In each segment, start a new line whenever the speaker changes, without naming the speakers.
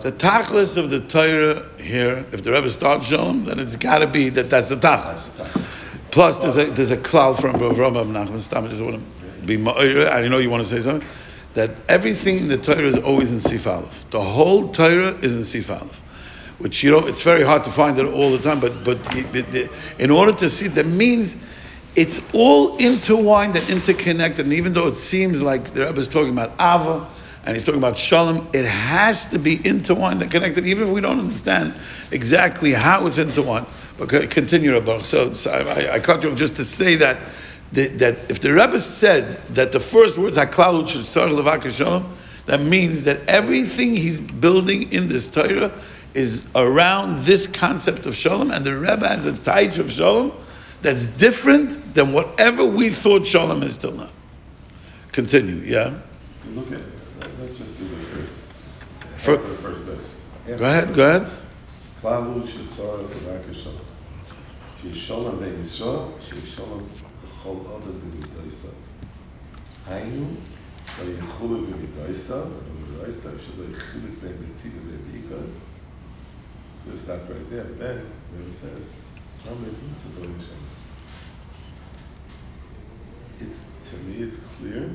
The tachlis of the Torah here, if the Rebbe starts Shalom, then it's got to be that that's the tachlis. Plus, there's a there's a klal from Rav Nachman Stam. I just want to be I know you want to say something. That everything in the Torah is always in Sif Aleph. The whole Torah is in Sif Aleph. Which you know, it's very hard to find it all the time. But but in order to see, that means it's all intertwined and interconnected. And even though it seems like the Rebbe is talking about Ava and he's talking about shalom, it has to be intertwined and connected, even if we don't understand exactly how it's intertwined. But continue, Rabbi. So, so I, I, cut you off just to say that, that, that if the Rebbe said that the first words haklalut shesar shalom, that means that everything he's building in this Torah is around this concept of shalom, and the Rebbe has a taich of shalom that's different than whatever we thought shalom is till now. Continue, yeah.
Look at Let's just do the first.
For,
the first verse.
Go ahead, go ahead.
Klalu shetzorah v'rakishol. Sheisholam ve'yisro, sheisholam v'chol odah v'midoisa. Hainu, v'yichulu v'midoisa, v'midoisa, shelo yichulu v'mitiva v'yika. We'll stop right there. Then, when it says, It's, to me, it's clear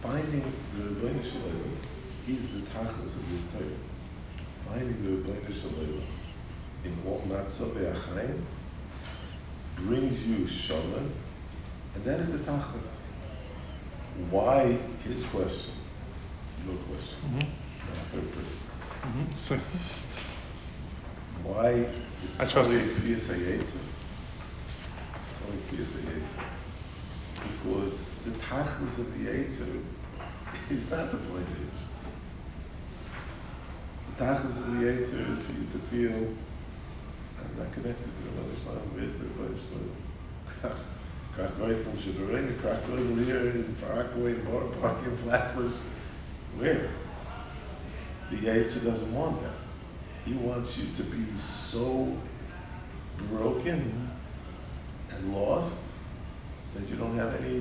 finding the Rebbeinu Shalom is the tachlis of this Torah. Finding the Rebbeinu Shalom in what matzah ve'achayim brings you shalom, and that is the tachlis. Why? His question. Your question. Mm-hmm. Third person.
Mm-hmm. So,
Why is
I trust you.
Kriyas Because the tachlis of the Yetzer is not the point it. The tachlis of the Yetzer is for you to feel I'm not connected to another Islam. Where's the Rebbe Islam? Shiburing, crack away from here, in Far Rockaway, Park in Flatbush. Where? The Yetzer doesn't want that. He wants you to be so broken and lost that you don't have any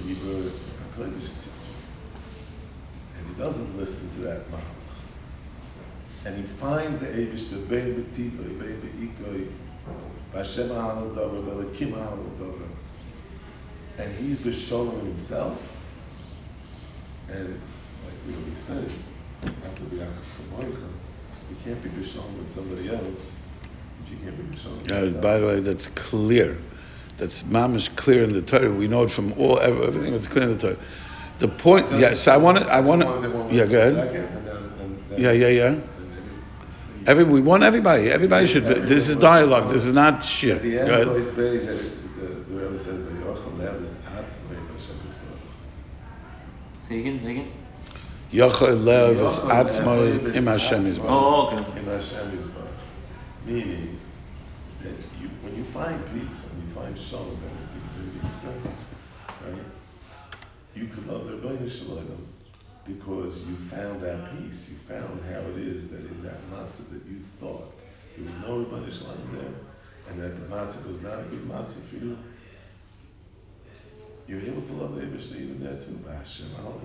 Giber and he doesn't listen to that mouth. And he finds the Abish to Bein B'Tipa, Bein B'Ikoi, B'Hashem Ha'al Dava, B'Elekim. And he's B'Sholem himself. And like we always said, after we have to be You can't be B'Sholem with somebody else. But you can't be B'Sholem with
uh, By the way, that's clear. That's mamish clear in the Torah. We know it from all everything that's clear in the Torah. The point, yes, I want to, I want to, yeah, go ahead. Yeah, yeah, yeah. Every, we want everybody. Everybody should. Be, this is dialogue. This is not shit. Go ahead.
Say again, say again.
Yochel lev is atzmo im Hashem is
Oh, okay.
Im Hashem is Meaning that you, when you find peace, when you find shalom, everything will be right? You could love the Rebbeinu Shalom because you found that peace. You found how it is that in that matzah that you thought there was no Rebbeinu Shalom there, and that the matzah was not a good matzah for you. You're able to love the Abishta even there too. Hashem, able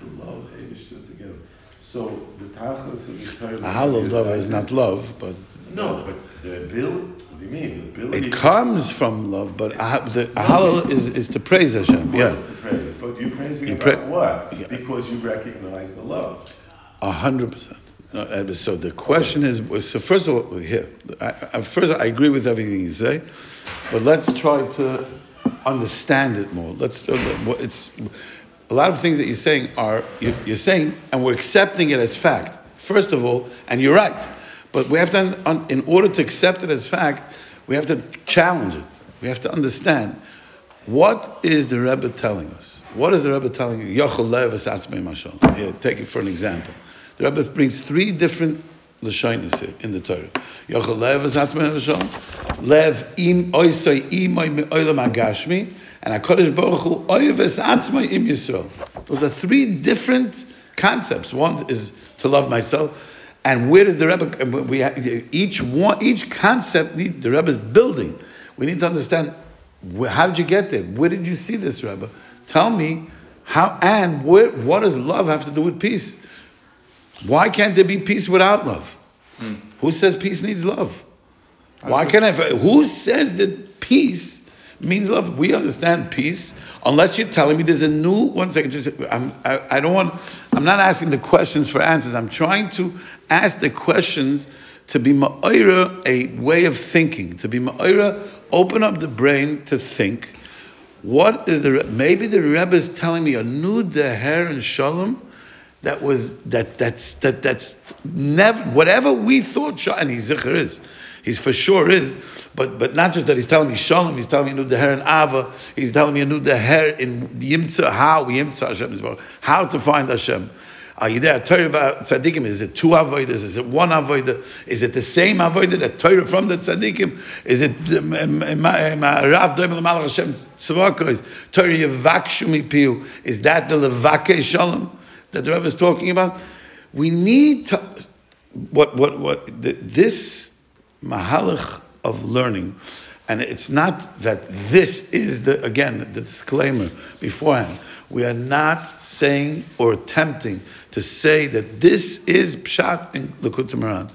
to love the Abishta together. So the tachlis of the Torah.
Ahalov is not love, but
no, but the ability. What do you mean? The ability.
It comes from love, but ah, the halal is, is to praise Hashem. Yeah.
To praise, but you praising you about what? Yeah. Because you recognize the love.
A hundred percent. Uh, so the question okay. is, so first of all, here, I, first I agree with everything you say, but let's try to understand it more. Let's, uh, it's, a lot of things that you're saying are you're saying, and we're accepting it as fact. First of all, and you're right, but we have to, in order to accept it as fact, we have to challenge it. We have to understand what is the Rebbe telling us. What is the Rebbe telling you? Here, take it for an example. The Rebbe brings three different lashonis here in the Torah. Yochel Lev im oisai imoy me'olam agashmi and HaKadosh Baruch Hu Oyeves Atzmai Im Yisrael. Those are three different concepts. One is to love myself, and where does the Rebbe? We each one, each concept the Rebbe is building. We need to understand how did you get there? Where did you see this, Rebbe? Tell me how and where, what does love have to do with peace? Why can't there be peace without love? Hmm. Who says peace needs love? Why can't I? Who says that peace means love? We understand peace unless you're telling me there's a new. One second, just I'm, I, I don't want. I'm not asking the questions for answers. I'm trying to ask the questions to be ma'ira a way of thinking. To be ma'ira, open up the brain to think. What is the maybe the Rebbe is telling me a new deher and shalom that was that that's that that's never whatever we thought and he's zikr is. He's for sure is, but but not just that he's telling me shalom, he's telling me deher in Ava, he's telling me deher in Yimtza, how Yimtza Hashem is how to find Hashem. Are you there? Torah tzaddikim, is it two avodas? Is it one avodah? Is it the same avodah that Torah from the tzaddikim? Is it um, um, um, uh, Rav Doim L'malach Hashem tzvakos? Torah yevakshu mipiu? Is that the levake shalom that the Rebbe is talking about? We need to what what what the, this mahalach of learning. And it's not that this is the, again, the disclaimer beforehand. We are not saying or attempting to say that this is Pshat in Likutei Moharan.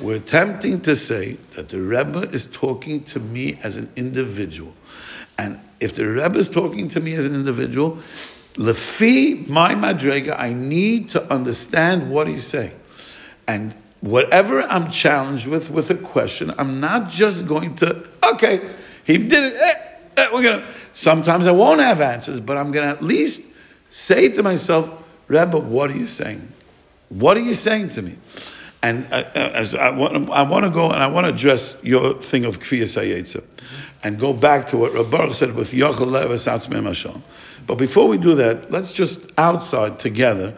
We're attempting to say that the Rebbe is talking to me as an individual. And if the Rebbe is talking to me as an individual, Lefi my madrega, I need to understand what he's saying. And whatever I'm challenged with, with a question, I'm not just going to, okay, he did it, eh, eh, we're gonna, sometimes I won't have answers, but I'm gonna at least say to myself, Rebbe, what are you saying? What are you saying to me? And uh, as I want, I want to go and I want to address your thing of Kviyas Hayetza and go back to what Rabbi said with Yochel Mashal. But before we do that, let's just outside together,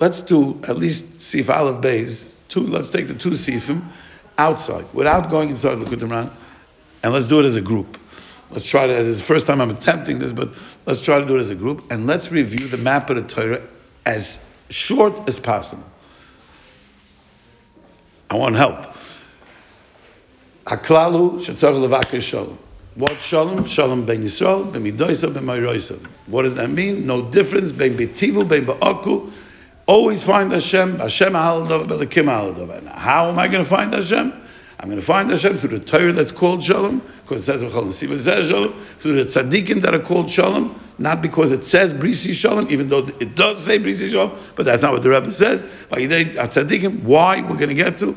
let's do at least Sif Aleph Beis, two, let's take the two Sifim outside, without going inside the Moharan, and let's do it as a group. Let's try to, it's the first time I'm attempting this, but let's try to do it as a group, and let's review the map of the Torah as short as possible. I want help. Aklalu shetzor levaker shalom. What shalom? Shalom ben Yisrael, ben midoisa, ben mayroisa. What does that mean? No difference ben betivu, ben ba'aku. Always find Hashem. Hashem ahaladov, belikim ahaladov. And how am I going to find Hashem? I'm going to find Hashem through the Torah that's called Shalom, because it says it says Shalom, through the tzaddikim that are called Shalom, not because it says Brisi Shalom, even though it does say Brisi Shalom, but that's not what the Rebbe says. But at tzaddikim, why we're going to get to.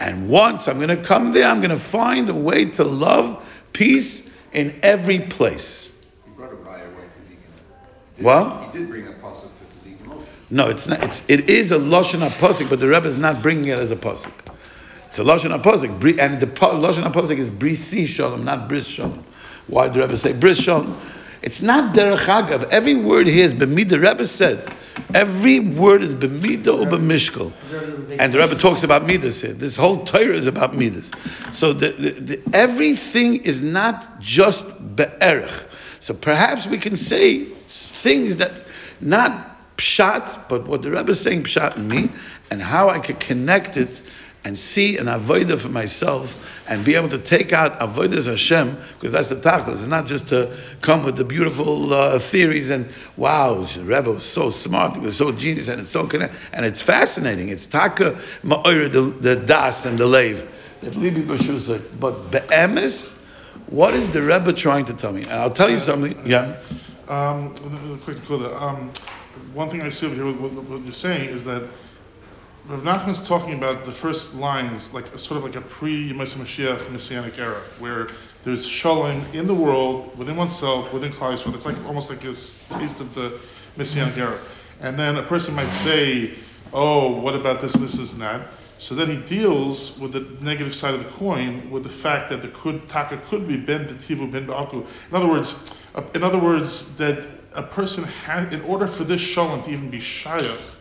And once I'm going to come there, I'm going to find a way to love peace in every place.
You brought a by way tzaddikim.
What?
He did bring a pasuk for tzaddikim also.
No, it's not. It's it is a lashon aposik, but the Rebbe is not bringing it as a pasuk. It's a lashon aposik, and the lashon aposik is brisi shalom, not bris shalom. Why did the Rebbe say bris shalom? It's not derech agav. Every word here is b'mid. The Rebbe said every word is b'mida or b'mishkal. And the Rebbe talks about midas here. This whole Torah is about midas. So the, the, the, everything is not just be'erech. So perhaps we can say things that not pshat, but what the Rebbe is saying pshat in me, and how I could connect it and see an avodah for myself and be able to take out avodas Hashem because that's the tachlis. It's not just to come with the beautiful uh, theories and wow, the Rebbe was so smart, he was so genius, and it's so connected and it's fascinating. It's taka ma'oyer the, the das and the lave that Libi Bashusa. But be'emes, what is the Rebbe trying to tell me? And I'll tell you something. Yeah.
Um, quick, um, one thing I see over here, what, what you're saying is that Rav Nachman is talking about the first lines, like a, sort of like a pre-Yemais Mashiach Messianic era, where there's shalom in the world, within oneself, within Klal Yisrael. It's like almost like a taste of the Messianic era. And then a person might say, "Oh, what about this, this, is that?" So then he deals with the negative side of the coin, with the fact that the could taka could be ben betivu ben ba'aku. In other words, uh, in other words, that a person has, in order for this shalom to even be shayach,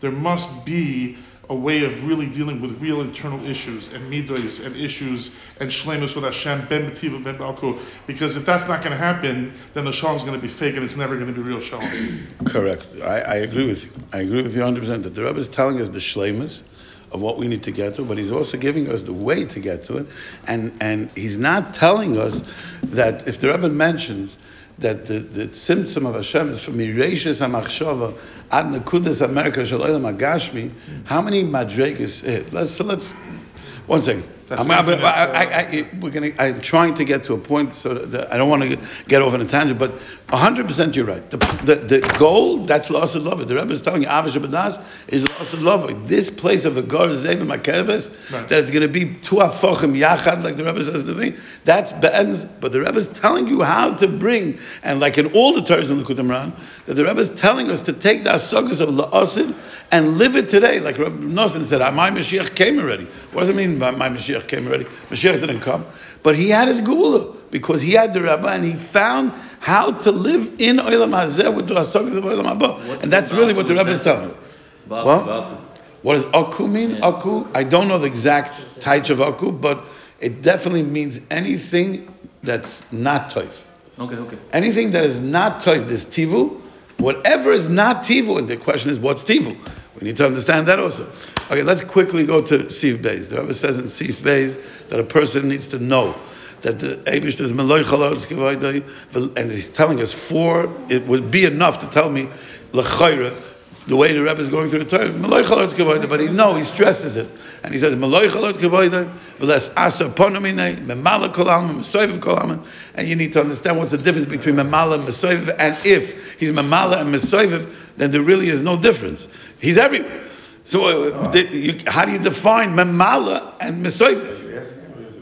there must be a way of really dealing with real internal issues and midos and issues and shlemus with Hashem, ben b'tiva, ben b'alku. Because if that's not going to happen, then the shalom is going to be fake and it's never going to be real shalom.
Correct. I, I, agree with you. I agree with you 100% that the Rebbe is telling us the shlemus of what we need to get to, but he's also giving us the way to get to it. And, and he's not telling us that if the Rebbe mentions that the, the symptom of Hashem is from Mireshis HaMachshava ad Nekudas HaMerkaz Shal Olam HaGashmi, how many madregas? eh, Let's, let's, one second. I'm, I'm, I, I, I, we're gonna, I'm trying to get to a point so that I don't want to get off on a tangent, but 100% you're right. The, the, the goal, that's La'asid Lava. The Rebbe is telling you, Avish Abadas is La'asid Lava. This place of a God is Zevim
Right.
that it's going to be two afochim yachad, like the Rebbe says in the thing. That's be'ens, but the Rebbe is telling you how to bring, and like in all the Torahs in the Kutamran, that the Rebbe is telling us to take the asagas of La'asid and live it today. Like Rebbe Nosson said, "Ah, my Mashiach came already. What does it mean by my Mashiach came already? Mashiach didn't come. But he had his gula, because he had the Rebbe, and he found how to live in Olam Hazeh with the asagas of Olam Haba. And that's really what the Rebbe is telling you.
Baku,
What? Does aku mean?
Yeah.
Aku, I don't know the exact type of aku, but it definitely means anything that's not toiv.
Okay, okay.
Anything that is not toiv, this tivu. Whatever is not tivu, and the question is, what's tivu? We need to understand that also. Okay, let's quickly go to Sif Beis. The Rebbe says in Sif Beis that a person needs to know that the Abish is and he's telling us four, it would be enough to tell me, the way the Rebbe is going through the Torah, Meloi Chalotz Kevoidai, but he no, he stresses it. And he says, V'les Memala and you need to understand what's the difference between Memala and Mesoiv, and if he's Memala and Mesoiv, then there really is no difference. He's everywhere. So, uh, the, you, how do you define Memala and Mesoiv?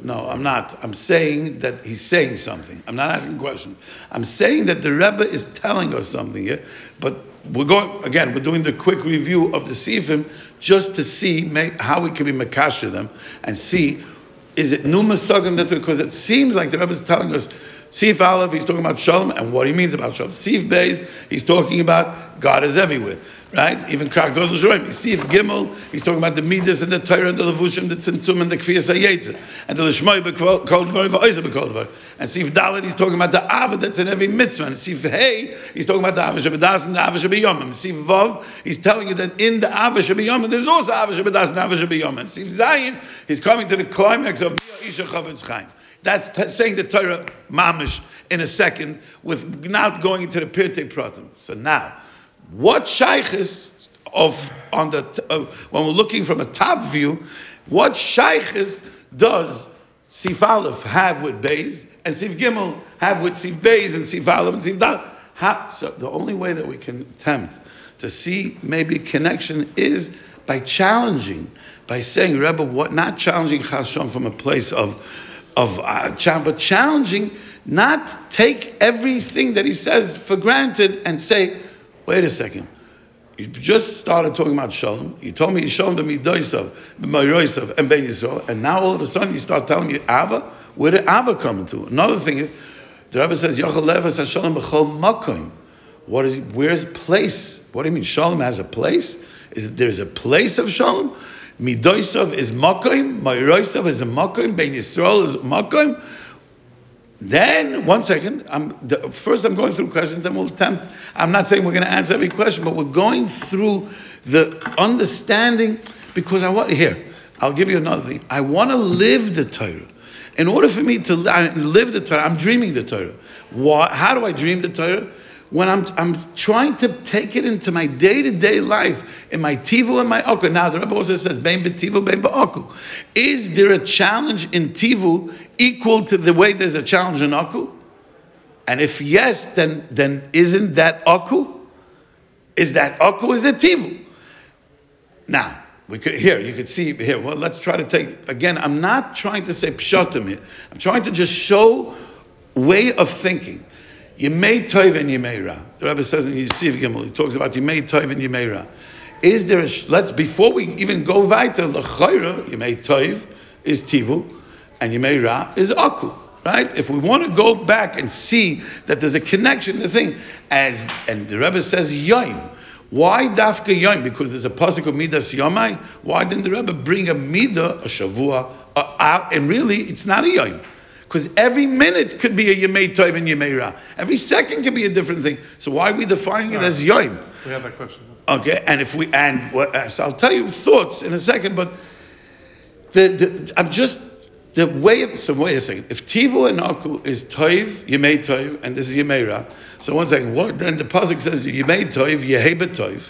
No, I'm not. I'm saying that he's saying something. I'm not asking questions. I'm saying that the Rebbe is telling us something here. But we're going again. We're doing the quick review of the Sifim just to see how we can be makasha them and see is it numasagim that because it seems like the Rebbe is telling us. Sif Aleph, he's talking about Shalom and what he means about Shalom. Sif Beis, he's talking about God is everywhere, right? Even Krach Godel Shorim. Sif Gimel, he's talking about the Midas and the Torah and the Levushim, the Tzimtzum and the Kfiyas HaYetzer. And the Lishmoy Bekol Dvar V'Oizer Bekol Dvar. And Sif Dalet, he's talking about the Avad that's in every mitzvah. And Sif Hey, he's talking about the Avad Shabbadas and the Avad Shabbayomim. Sif Vav, he's telling you that in the Avad Shabbayomim, there's also Avad Shabbadas and Avad. And Sif Zayin, he's coming to the climax of Mia Isha Chavetz Chaim. That's t- saying the Torah mamish in a second, with not going into the Pirtei Pratim. So now, what shaykhis of on the uh, when we're looking from a top view, what shaykhis does Sif Aleph have with Beis and Sif Gimel have with Sif Beis and Sif Aleph and Sif Dal? How, so the only way that we can attempt to see maybe connection is by challenging, by saying, Rebbe, what not challenging Chashon from a place of of uh, but challenging, not take everything that he says for granted and say, wait a second. You just started talking about Shalom. You told me Shalom b'midoisav, b'mayroisav, and ben Yisrael, and now all of a sudden you start telling me Ava. Where did Ava come into? Another thing is, the Rebbe says Yochel Levas Hashalom b'chol makom. What is? Where's place? What do you mean? Shalom has a place? Is it there's a place of Shalom? Midoisav is makom. Mayroisav is a makom. Ben Yisrael is makom. Then, one second, I'm, the, first I'm going through questions, then we'll attempt. I'm not saying we're going to answer every question, but we're going through the understanding because I want, here, I'll give you another thing. I want to live the Torah. In order for me to live the Torah, I'm dreaming the Torah. How do I dream the Torah? When I'm, I'm trying to take it into my day-to-day life, in my tivu and my oku. Now the Rebbe also says, "Bein betivu, bein ba'oku." Is there a challenge in tivu equal to the way there's a challenge in oku? And if yes, then then isn't that oku? Is that oku? Is it tivu? Now, we could here, you could see here. Well, let's try to take again. I'm not trying to say pshatim here. I'm trying to just show way of thinking. Made toiv and made ra. The Rebbe says in Yisiv Gimel, he talks about made toiv and made ra. Is there a let's before we even go weiter lechayra you made toiv is tivu and made ra is aku. Right? If we want to go back and see that there's a connection, the thing as and the Rebbe says yoim. Why dafka yom? Because there's a pasuk of midas yomai. Why didn't the Rebbe bring a midah, a shavua, a, and really it's not a yom, Because every minute could be a Yemei Tov and Yemei Ra. Every second could be a different thing. So why are we defining it as Yom?
We have that question.
Okay, and if we and what, uh, so I'll tell you thoughts in a second, but the, the I'm just the way. Of, so wait a second. If Tivu and Aku is Toiv, Yemei Toiv, and this is Yemei Ra. So one second. What? Then the pasuk says Yemei Toiv, Yeheba Toiv.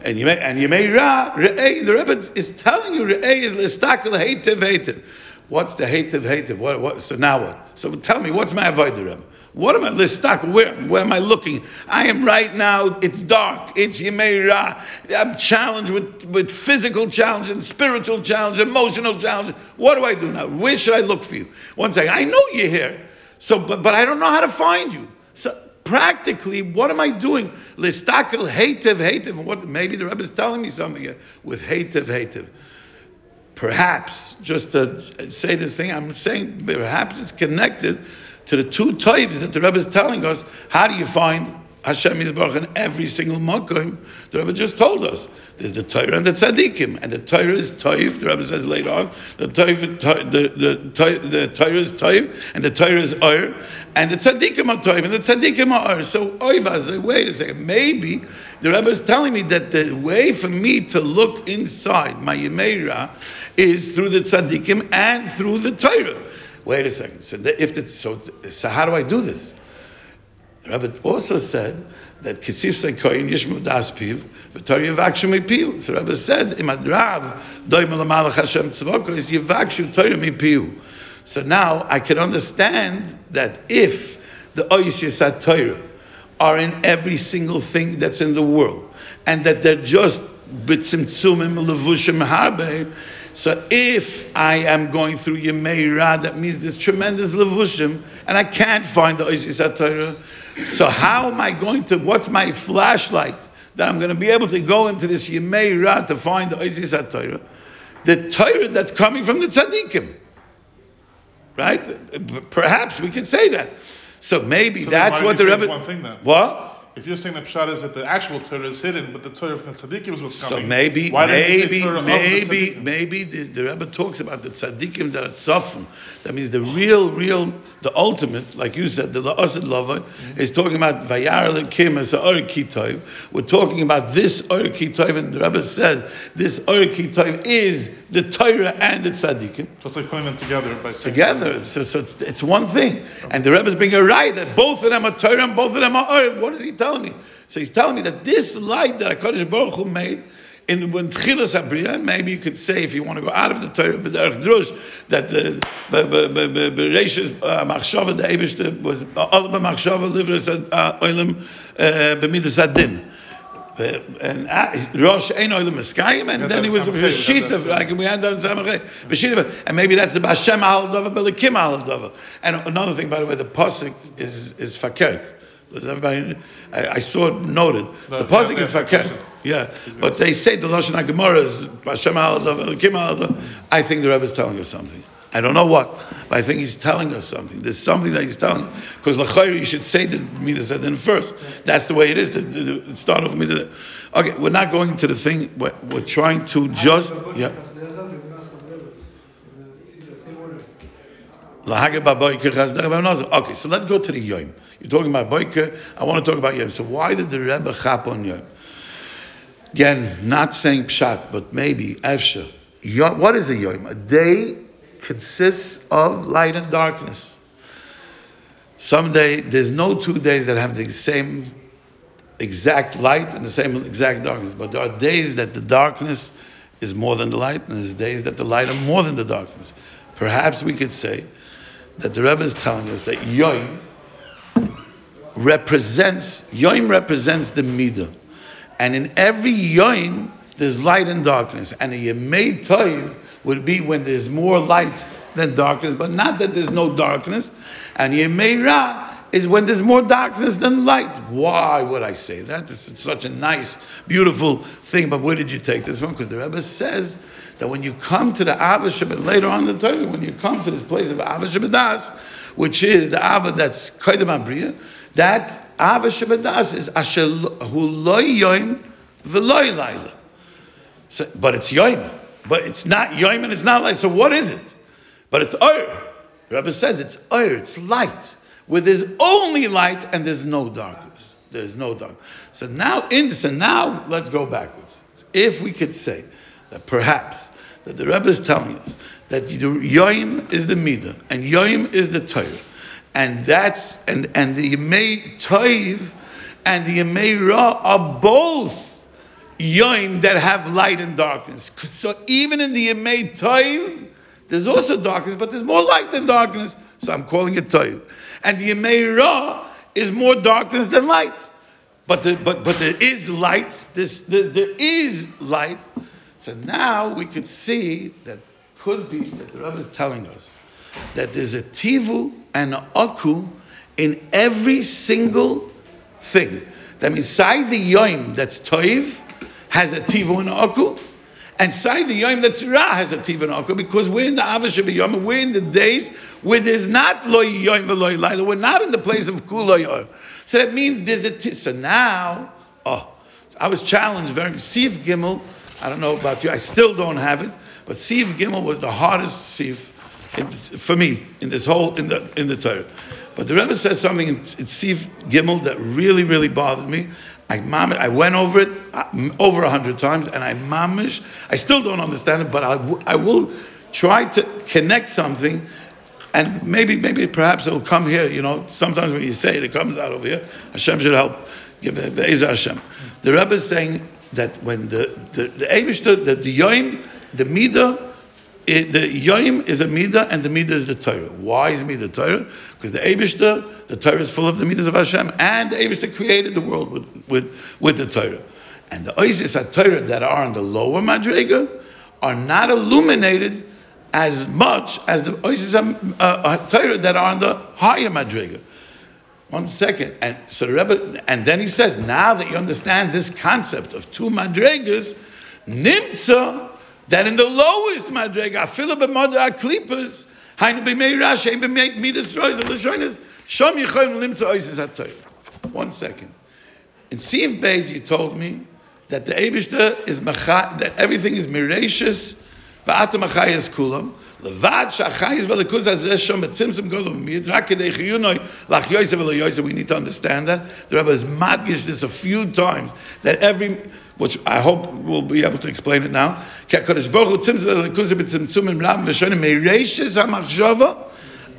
And Yemei and Yemei Ra, Re'ei, the Rebbe is telling you Re'ei is Listakel Heitiv Heitiv. What's the Heitiv Heitiv? What, what, so now what? So tell me, what's my Rebbe? What am I listak? Where, where am I looking? I am right now. It's dark. It's Yemei Ra. I'm challenged with, with physical challenge and spiritual challenge, emotional challenge. What do I do now? Where should I look for you? One second. I know you're here. So, but, but I don't know how to find you. So practically, what am I doing? Listakel hatev hatev. What? Maybe the Rebbe is telling me something here with hatev hatev. Perhaps, just to say this thing, I'm saying perhaps it's connected to the two types that the Rebbe is telling us. How do you find Hashem Yisbarach in every single makom? The Rebbe just told us. There's the Torah and the Tzaddikim, and the Torah is Toiv. The Rebbe says later on, the Torah, the, the, the Torah is Toiv, and the Torah is Or, and the Tzaddikim are Toiv, and the Tzaddikim are Or. So Oiva, wait a second, maybe the Rebbe is telling me that the way for me to look inside my Yemeira is through the Tzaddikim and through the Torah. Wait a second. So if it's so, so how do I do this? The Rebbe also said that Kisif Sekoyin Yishmu Das Piv, V'Torah Yivakshu Mipiu. So the Rebbe said, Im Adrav, Doim Malamalach Hashem Tzvoko, is Yivakshu Torah Mipiu. So now I can understand that if the Oyis Yisat Torah are in every single thing that's in the world, and that they're just B'tzimtzumim Levushim Harbe, so if I am going through Yemei Ra, that means there's tremendous levushim, and I can't find the Oisis Torah. So how am I going to? What's my flashlight that I'm going to be able to go into this Yemei Ra to find the Oisis Torah? The Torah that's coming from the tzaddikim, right? Perhaps we can say that. So maybe
So
that's what the Rebbe. What?
If you're saying the pshat is that the actual Torah is hidden, but the Torah from the tzaddikim is what's coming.
So maybe,
why didn't you say
maybe,
the
maybe, maybe the, the Rebbe talks about the tzaddikim that are tzafim. That means the real, real, the ultimate, like you said, the la'asid lava, is talking about vayar lekim as or kitov. We're talking about this or kitov, and the Rebbe says this or kitov is the Torah and the tzaddikim
So it's like putting them together by
together. So, so it's, it's one thing. And the Rebbe's being a right that both of them are Torah and both of them are Or. What is he telling me? So he's telling me that this light that HaKadosh Baruch Hu made in when Tchilas Abriya, maybe you could say if you want to go out of the Torah, Drush, that the Bereshis uh, Machshava, the Eibishter was uh, all the Machshava livres uh, Oilam B'midas Adin. And uh, Rosh Ein Oilam Eskayim, and then he was
that's Samachay, we had
Rishita,
that.
like we had that in Samachay, Rishita, and maybe that's the Bashem Alav Dava, Belikim Alav Dava. And another thing, by the way, the pasuk is is fakert. Does everybody? I, I saw it noted.
No,
the pasuk
yeah,
is
yeah,
fakert. Yeah, but they say the Lashon HaGemara is Bashem Alav Dava, Belikim Alav Dava. I think the Rebbe is telling us something. I don't know what, but I think he's telling us something. There's something that he's telling. Because lachayri, you should say to me the midas adin first. That's the way it is. The, the, the start of midas. Okay, we're not going to the thing. We're, we're trying to just yeah. Okay, so let's go to the yom. You're talking about boiker. I want to talk about yom. So why did the Rebbe chap on yom? Again, not saying pshat, but maybe efsha. What is a yom? A day consists of light and darkness. Someday there's no two days that have the same exact light and the same exact darkness, but there are days that the darkness is more than the light, and there's days that the light are more than the darkness. Perhaps we could say that the Rebbe is telling us that Yom represents Yom represents the midah, and in every Yom there's light and darkness, and a Yemei Toiv would be when there's more light than darkness, but not that there's no darkness, and Yemei Ra is when there's more darkness than light. Why would I say that? Is such a nice, beautiful thing, but where did you take this from? Because the Rebbe says that when you come to the Ava Shabbat, later on in the Torah, when you come to this place of Ava Shabbatas, which is the Ava that's Kaidam Abriya, that Ava Shabbatas is Asher Hu Loi Yoim V'Loi Laila. So, but it's Yoim. But it's not Yoim and it's not Laila. So what is it? But it's Or. The says it's oir, it's light, where there's only light and there's no darkness. There's no dark. So now, in so now, let's go backwards. If we could say that perhaps that the Rebbe is telling us that Yoim is the Midah and Yoim is the Torah, and that's and and the Yemei Toiv and the Yemei Ra are both Yoim that have light and darkness. So even in the Yemei Toiv, there's also darkness, but there's more light than darkness. So I'm calling it Toiv. And the Yemei Ra is more darkness than light. But, the, but, but there is light. This, the, there is light. So now we could see that could be that the Rebbe is telling us that there's a tivu and an aku in every single thing. That means side the yoim that's toiv has a tivu and an aku, and side the yoim that's ra has a tivu and an aku because we're in the avash yom, we're in the days where there's not loy yoim v'loy laila. We're not in the place of kuloy So that means there's a t- so now. Oh, I was challenged very. Sif Gimel. I don't know about you. I still don't have it. But Sif Gimel was the hardest Sif for me in this whole in the in the Torah. But the Rebbe says something in, in Gimel that really really bothered me. I I went over it uh, over a hundred times, and I mamish. I still don't understand it, but I, w- I will try to connect something and maybe, maybe perhaps it'll come here. You know, sometimes when you say it, it comes out over here. Hashem should help. Give Be'ezah Hashem. The Rebbe is saying that when the the the Eibishter, the, Yoim, the Midah, it, the Yoim is a Midah and the Midah is the Torah. Why is Midah Torah? Because the Eibishter, the Torah is full of the Midas of Hashem, and the Eibishter created the world with, with, with the Torah. And the Oisis Torah that are on the lower Madrega are not illuminated as much as the Oisis uh, Torah that are on the higher Madrega. One second. And so the Rebbe, and then he says, now that you understand this concept of two madregas, nimtza, that in the lowest madrega, afilah b'madra klipas, hainu b'mei rash, ein b'mei midas rois, of the shoynes, shom yichoyim nimtza oisis hatoyim. One second. In Sif Beis, you told me that the Abishta is macha, that everything is miracious, va'ata machayas kulam, Levad shachayis velikuz hazeh shom betzimtzum golum miyad rak kedei chiyunoi lach yosef velo yosef. We need to understand that. The Rebbe has madgish this a few times that every, which I hope we'll be able to explain it now. Ki HaKadosh Baruch Hu tzimtzum velikuz betzimtzum ram v'shonim meireshis hamachshava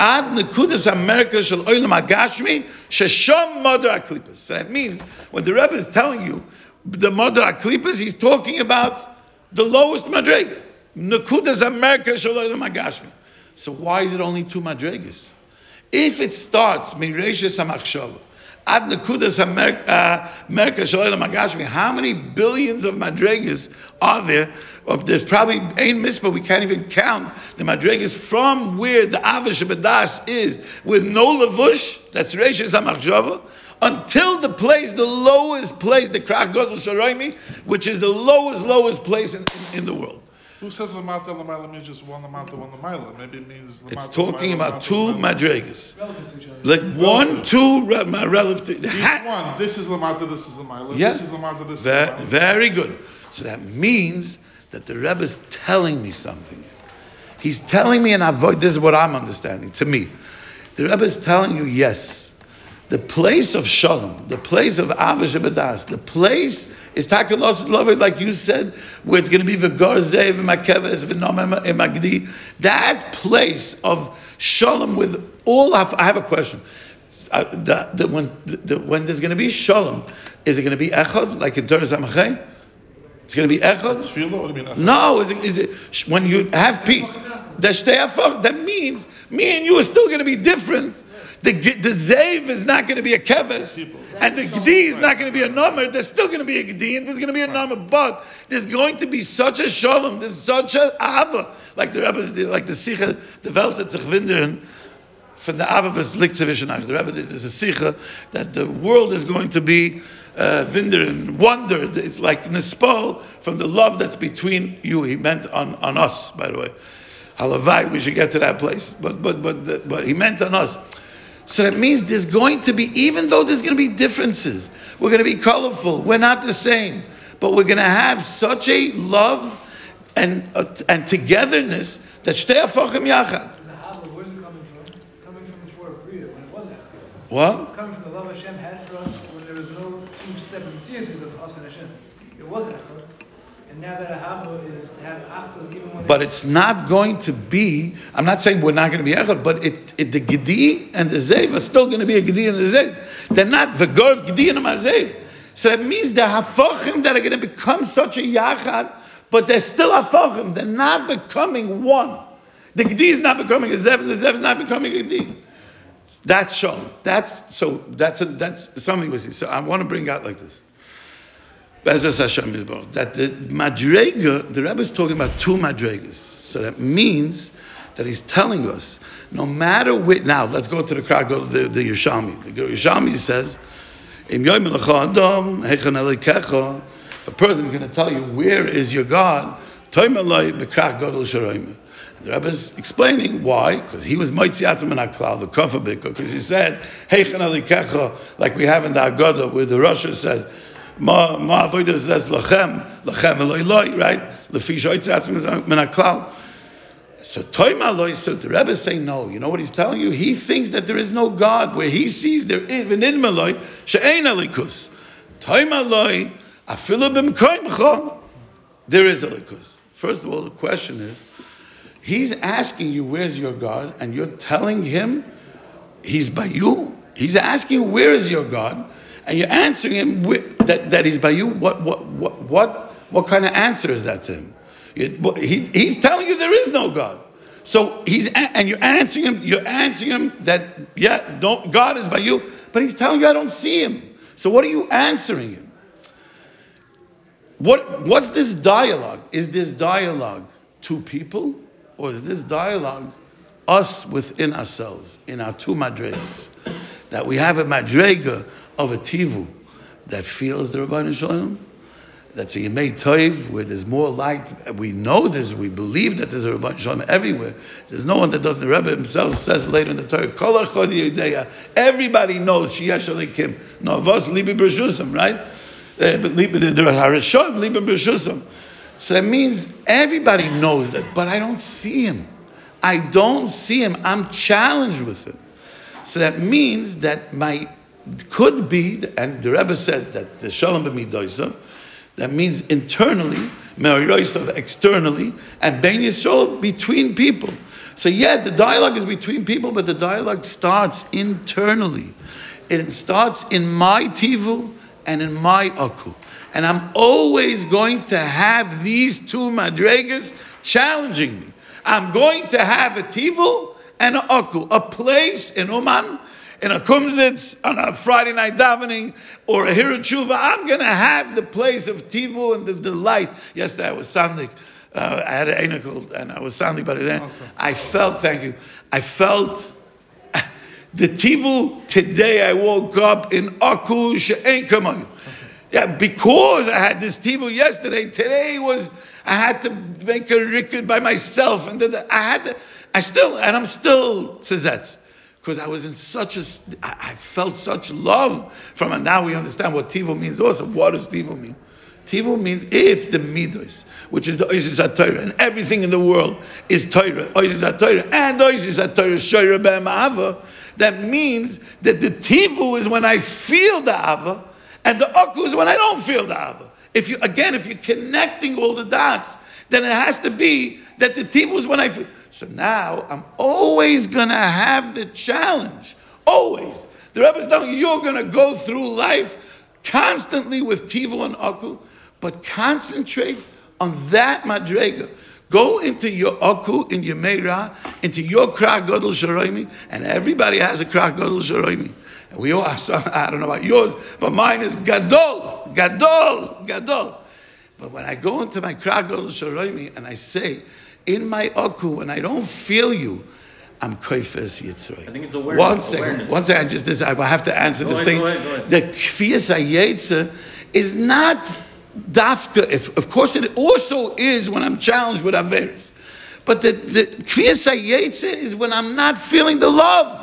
ad nekudas hamerkaz shel oilam hagashmi sheshom aklipas. So that means when the Rebbe is telling you the mother aklipas, he's talking about the lowest madrega. Nakudas Hamerkaz Magashmi. So why is it only two madregas? If it starts Mireshis Hamachshava, Ad Nakudas Hamerkaz uh, Shalom Magashmi, how many billions of madregas are there? There's probably ain't but we can't even count the madregas from where the Avish Badas is with no levush. That's Reshis Hamachshava until the place, the lowest place, the Krach Godel which is the lowest, lowest place in, in, in the world.
Who says Lamata Lamaila means just one Lamata, one Lamaila? Maybe it means Lamata,
It's talking
Lamaila,
about
Lamata,
two
Lamaila.
madrigas.
Relative to each other.
Like one, two, re- ma- relative to
Each
ha-
one. This is Lamata, this is Lamaila.
Yeah.
This is Lamata, this is
Ve-
Lamaila.
Very good. So that means that the Rebbe is telling me something. He's telling me, and avoid this is what I'm understanding to me. The Rebbe is telling you, yes, the place of Shalom, the place of Avish Abadas, the place is Takalos Lover, like you said, where it's going to be V'gor Zev, Makeves, V'nom Magdi. That place of Shalom with all, I have a question. Uh, the, the, when, the, when there's going to be Shalom, is it going to be Echad, like in Torah Samachay? It's going to be Echad?
Tefillah? What do you mean?
No, is it, is it when you have peace? The shtei hafach, that means me and you are still going to be different. The g- the zev is not going to be a keves, and the gdi is not going to be a number. There's still going to be a gdi, and there's going to be a number. But there's going to be such a shalom, there's such a ava, like the Rebbe, like the Sikha developed at sich winderen from the Ava bis Liktzevishanach. The Rebbe did there's a Sikha that the world is going to be uh, Vinderen, wonder. It's like Nispal from the love that's between you. He meant on, on us, by the way. Halavai, we should get to that place. But but but but he meant on us. So that means there's going to be, even though there's going to be differences, we're going to be colorful, we're not the same, but we're going to have such a love and, uh, and togetherness that Shtei afachim Yachad. What?
It's coming from the love Hashem had for us when there was no two separate series of us and Hashem. It was Echad.
But it's not going to be. I'm not saying we're not going to be echad, but it, it the gedi and the zev are still going to be a gedi and the zev. They're not the gorv gedi and a mazev. So that means they're hafachim that are going to become such a yachad, but they're still hafachim. They're not becoming one. The gedi is not becoming a zev, and the zev is not becoming a gedi. That's shown. That's so. That's a, that's something we see. So I want to bring out like this. Bezos Hashem that the Madrega, the Rebbe is talking about two Madregas. So that means that he's telling us, no matter which, now let's go to the crowd, go to the, the Yerushalmi. The Yerushalmi says, Im lecha adam, is going to tell you, where is your God? The Rebbe is explaining why, because he was Moitziatzim in Aklal, the Kofabik, because he said, like we have in the Agoda, where the rasha says, Ma ma avodah says lachem lachem eloi loi right lefi shoytzatzim min haklal. So toima loi. So the Rebbe saying no. You know what he's telling you? He thinks that there is no God where he sees there is v'nid meloi she'ein alikus. Toima loi afilu b'mkoimcha. There is a likus. First of all, the question is, he's asking you, "Where's your God?" and you're telling him, "He's by you." He's asking "Where is your God?" And you're answering him with, that, that he's by you, what, what, what, what, what kind of answer is that to him? It, he, he's telling you there is no God. So he's, and you're answering him, you're answering him that, yeah, don't, God is by you, but he's telling you I don't see him. So what are you answering him? What, what's this dialogue? Is this dialogue two people, or is this dialogue us within ourselves, in our two madregas? That we have a madrega of a tivu that feels the Rabban Shalom, that's a Yemei Toiv, where there's more light. We know this, we believe that there's a Rabban Shalom everywhere. There's no one that doesn't. The Rebbe himself says later in the Torah, everybody knows Sheyesh Alekim, right? Uh, but Libi Harishon, Libi B'Rishusam. So that means everybody knows that, but I don't see him. I don't see him. I'm challenged with him. So that means that my could be, and the Rebbe said that the Shalom b'midoisa, that means internally, Me'oyosav externally, and Ben Yisrael between people. So yeah, the dialogue is between people, but the dialogue starts internally. It starts in my tivu and in my aku. And I'm always going to have these two madregas challenging me. I'm going to have a tivu and an aku, a place in Uman in a kumzitz on a Friday night davening or a hirutshuva, I'm going to have the place of tivu and the delight. Yesterday I was sandik. Uh, I had an anacle and I was sandik, but then awesome. I felt, thank you, I felt the tivu today. I woke up in aku she'en kamayim. Yeah, because I had this tivu yesterday. Today was I had to make a record by myself, and then I had to. I still, and I'm still tzezetz because I was in such a, I felt such love from. Now we understand what tivu means also. What does tivu mean? Tivu means if the midos, which is the oisis Torah, and everything in the world is Torah, oisis Torah, and oisis Torah shoyra be'amava, that means that the tivu is when I feel the ava, and the aku is when I don't feel the ava. If you again, if you're connecting all the dots, then it has to be that the tivu is when I feel. So now I'm always going to have the challenge. Always. The Rebbe's telling you, you're going to go through life constantly with Tivu and Aku, but concentrate on that Madrega. Go into your Aku, in your Meira, into your Krak Godel Sharoimi, and everybody has a Krak Godel Sharoimi. We all, I don't know about yours, but mine is Gadol, Gadol, Gadol. But when I go into my Krak Godel Sharoimi and I say, in my aku, when I don't feel you, I'm koifes yitzray.
I think it's awareness.
One second,
awareness.
one second. I just this, I have to answer
go
this
ahead,
thing.
Go ahead, go ahead.
The kfiyas hayetzer is not dafka. If, of course, it also is when I'm challenged with averis. But the the kfiyas hayetzer is when I'm not feeling the love.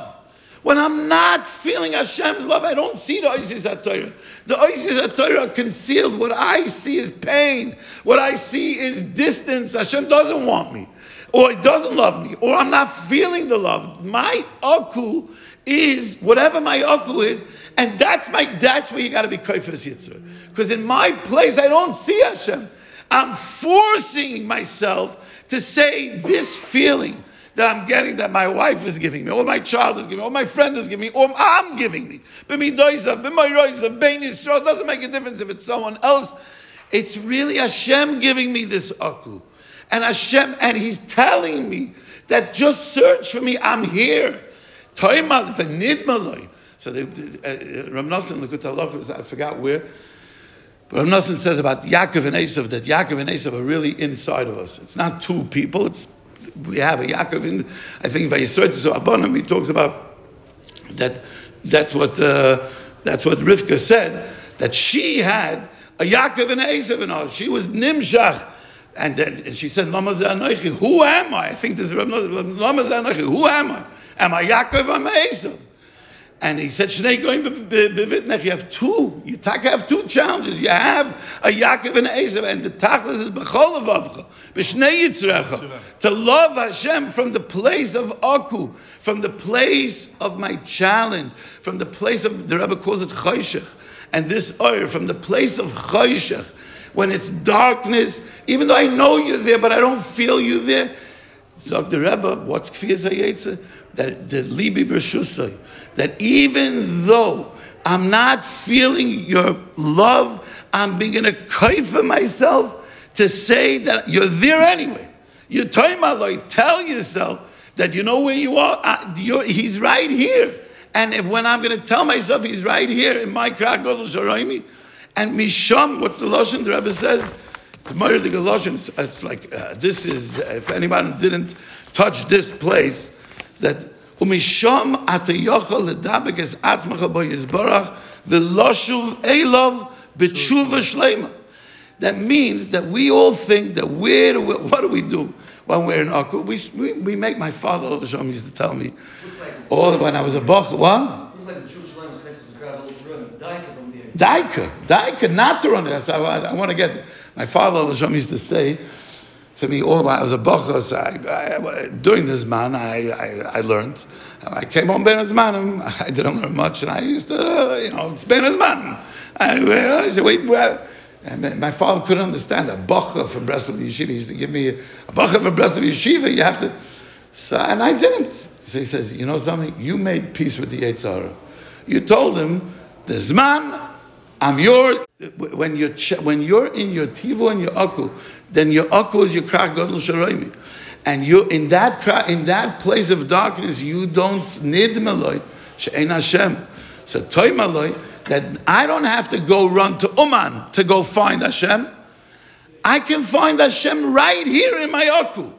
When I'm not feeling Hashem's love, I don't see the Isis HaTorah. The Isis HaTorah are concealed. What I see is pain. What I see is distance. Hashem doesn't want me. Or He doesn't love me. Or I'm not feeling the love. My Aku is whatever my aku is, and that's my that's where you got to be kaifas yitzur. Because in my place, I don't see Hashem. I'm forcing myself to say this feeling that I'm getting that my wife is giving me, or my child is giving me, or my friend is giving me, or I'm giving me. It doesn't make a difference if it's someone else. It's really Hashem giving me this aku. And Hashem, and He's telling me that just search for me, I'm here. So the, the, uh, Ram Nosson, Likut I forgot where, but Ram Nosson says about Yaakov and Esav that Yaakov and Esav are really inside of us. It's not two people, it's we have a Yaakov in, I think Vayisroitz so Abonim, he talks about that, that's what, uh, that's what Rivka said, that she had a Yaakov and Esav in her. She was Nimshach. And, then, and she said, Lama who am I? I think this is Lama who am I? Am I Yaakov? Am I Esav? And he said, Shnei going bevitnech. You have two. You have two challenges. You have a Yaakov and Esav, and the tachlis is b'chol avavcha, b'shnei yitzrecha. To love Hashem from the place of aku, from the place of my challenge, from the place of the Rebbe calls it choshech, and this oil from the place of choshech, when it's darkness, even though I know you're there, but I don't feel you there. Zog the Rebbe, what's Kfiyas HaYetzer? That the Libi Bershusay, that even though I'm not feeling your love, I'm being a for myself to say that you're there anyway. You're talking about tell yourself that you know where you are. Uh, he's right here. And if, when I'm going to tell myself he's right here in my Krakol and Misham, what's the Lashon the Rebbe says? It's Moyer the Galatians. It's like uh, this is. Uh, if anyone didn't touch this place, that umisham atayochal ledabek es atzmacha bo yizbarach v'loshuv elov b'tshuva shleima. That means that we all think that where do we, what do we do when we're in Akku? We, we, we make my father Hashem used to tell me, all when I was a bach, what? Daika, Daika, not to run it. So I, I want to get. My father Hashem used to say to me all I was a bacher. So I, I, during this man, I, I, I learned. I came home Ben Azmanim. I didn't learn much, and I used to, you know, it's Ben Azmanim. I, I said, wait, well. And my father couldn't understand a bacher from Breslov Yeshiva. He used to give me a, a bacher from Breslov Yeshiva. You have to. So, and I didn't. So he says, you know something? You made peace with the Yetzirah. You told him, the Zman, I'm your when you're when you're in your tivo and your aku, then your aku is your krak gadol sharoimi, and you in that in that place of darkness you don't nidmaloi she'en Hashem. So toimaloi that I don't have to go run to Uman to go find Hashem. I can find Hashem right here in my aku,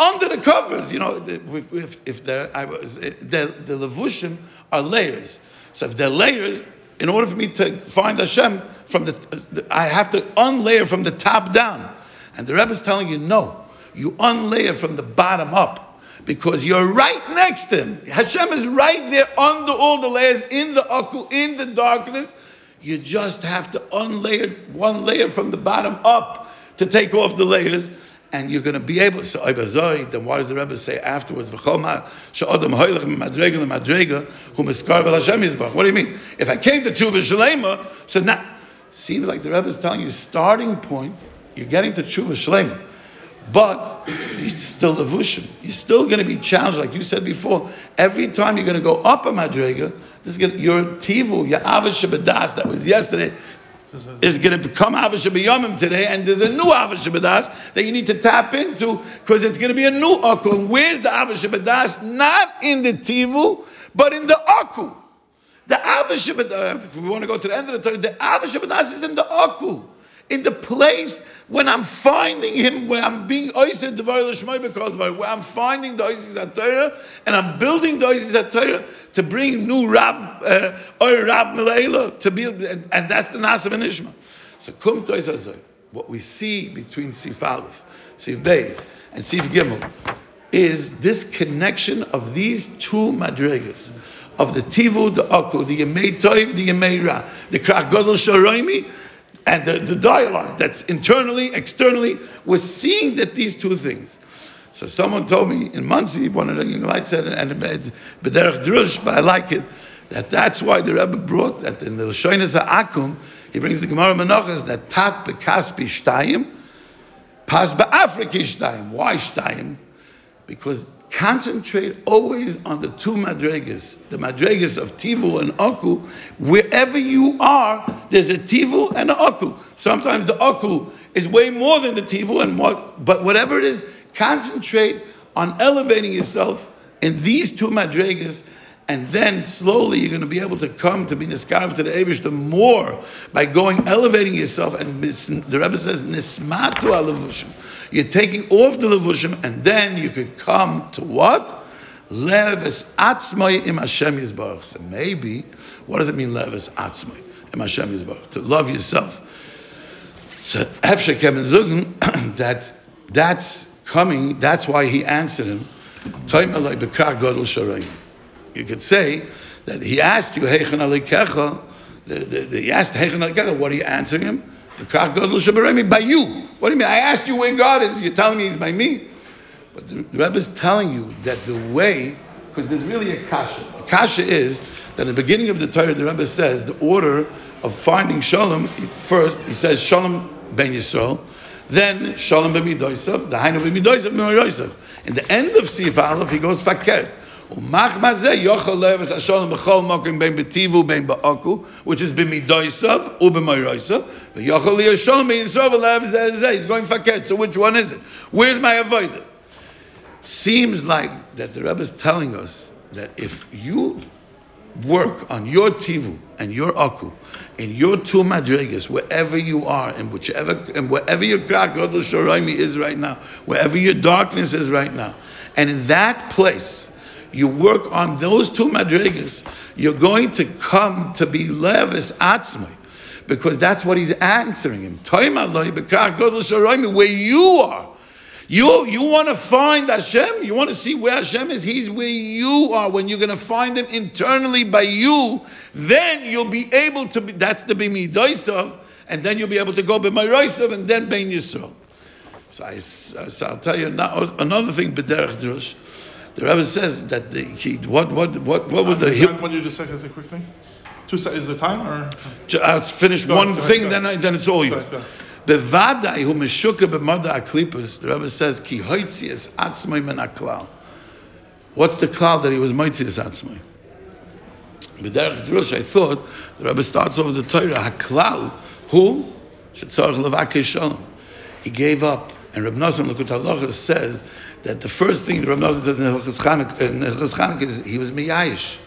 under the covers. You know, if, if, if there I was eh, the the levushim are layers. So if they're layers, in order for me to find Hashem from the, I have to unlayer from the top down. And the Rebbe is telling you, no, you unlayer from the bottom up because you're right next to him. Hashem is right there under all the layers, in the aku, in the darkness. You just have to unlayer one layer from the bottom up to take off the layers and you're going to be able. So then what does the Rebbe say afterwards? What do you mean? If I came to Tshuva Shalema, so now seems like the Rebbe is telling you starting point. You're getting to Tshuva Shalema. But you're still levushim. You're still going to be challenged, like you said before. Every time you're going to go up a madrega, this is going to, your tivu, your avash that was yesterday, is going to become Avash Yomim today, and there's a new Avash that you need to tap into because it's going to be a new. And where's the Avash Not in the Tivu, but in the Aku. The Avash if we want to go to the end of the Torah, the Avash is in the Aku, in the place when I'm finding him, when I'm being oised the where I'm finding the oises Torah and I'm building the oises Torah to bring new Rab uh, or Rab Milayla to build, and, and that's the Nasav and Ishma. So kum toisazoi. What we see between Sif Aleph, Sif Beis, and Sif Gimel is this connection of these two madrigas of the Tivu, the Aku, the Yemei Toiv, the Yemei Ra, the Krak Godel Sharoimi, and the, the dialogue that's internally, externally, we're seeing that these two things. So someone told me in Monsey, one of the young lights said, and Bederech Drush, but I like it, that that's why the Rebbe brought that in the Shoynes Akum, he brings the Gemara Menachas that Tat Bekaspi Shtayim, Pas Be'afriki Shtayim. Why Shtayim? Because concentrate always on the two madregas, the madregas of Tivu and Aku. Wherever you are, there's a Tivu and an Aku. Sometimes the Aku is way more than the Tivu, and what, but whatever it is, concentrate on elevating yourself in these two madregas and then slowly you're going to be able to come to be niskarav to the Abish the more by going elevating yourself. And the Rebbe says nismatu alevushim. You're taking off the levushim, and then you could come to what? Leves atzmai im Hashem yizbarach. So maybe, what does it mean leves atzmai im Hashem yizbarach? To love yourself. So Hefshe Kevin that that's coming. That's why he answered him. Alay sharayim you could say that he asked you, Heichen Alikecha, he asked Heichen Alikecha, what are you answering him? The by you. What do you mean? I asked you where God is. You're telling me he's by me. But the, the Rebbe is telling you that the way, because there's really a kasha. The kasha is that in the beginning of the Torah, the Rebbe says the order of finding shalom. First, he says shalom ben Yisrael, then shalom ben midoisav, the hainu ben midoisav, In the end of Sif Aleph, he goes fakir which is b'midoisav u'b'mayroisav. V'yochel liyashol mi'yisrav leves He's going faket. So which one is it? Where's my avodah? Seems like that the Rebbe is telling us that if you work on your tivu and your aku in your two madrigas, wherever you are, and whichever and wherever your krak is right now, wherever your darkness is right now, and in that place you work on those two madrigas, you're going to come to be levis atzmai. Because that's what he's answering him. Where you are. You, you want to find Hashem? You want to see where Hashem is? He's where you are. When you're going to find Him internally by you, then you'll be able to be, that's the Bimidoisav, and then you'll be able to go B'mayroisav, and then Bein Yisrael. So, I, so I'll tell you another thing, B'derech Drush. The Rebbe says that the, he, what, what, what, what was the.
Uh, he, want you to say a quick thing? Two is the time or?
I'll uh, finish go one thing, then I, then it's all yours. Bevadai hu meshuka b'mada aklipas. The Rebbe says ki hoitzias atzmai men aklal. What's the cloud that he was moitzias atzmai? B'derech drush, I thought the Rebbe starts over the Torah haklal who shetzarich levakei shalom. He gave up, and Reb Nosson Lekut says that the first thing the Rav says in Hilchas Chanukah is he was miyayish.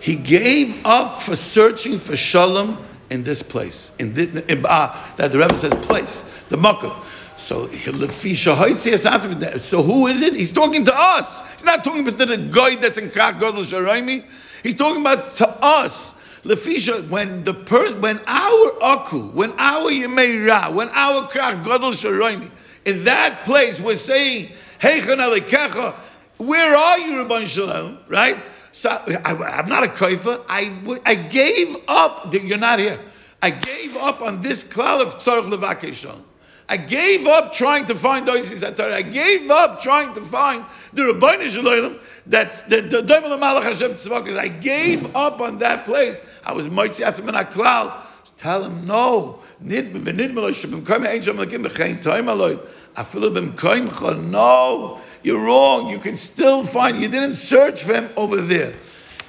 He gave up for searching for shalom in this place, in, the, in uh, that the Rebbe says place, the Makkah. So, so who is it? He's talking to us. He's not talking about the guy that's in Krak Gadol Sharaimi. He's talking about to us. Lefisha, when the person, when our aku, when our Yemei Ra, when our Krak Gadol Sharaimi, in that place we're saying Heichen Alikecha. Where are you, Rabban Shalom? Right? So I, am not a kaifa. I, I gave up. You're not here. I gave up on this klal of tzarich levakeshon. I gave up trying to find Oisis Atar. I gave up trying to find the Rabbeinu Shalom. That's the Daimel Malach Hashem Tzvakas. I gave up on that place. I was Moitzi Atzim in klal. Tell him no. No, you're wrong. You can still find, you didn't search for him over there.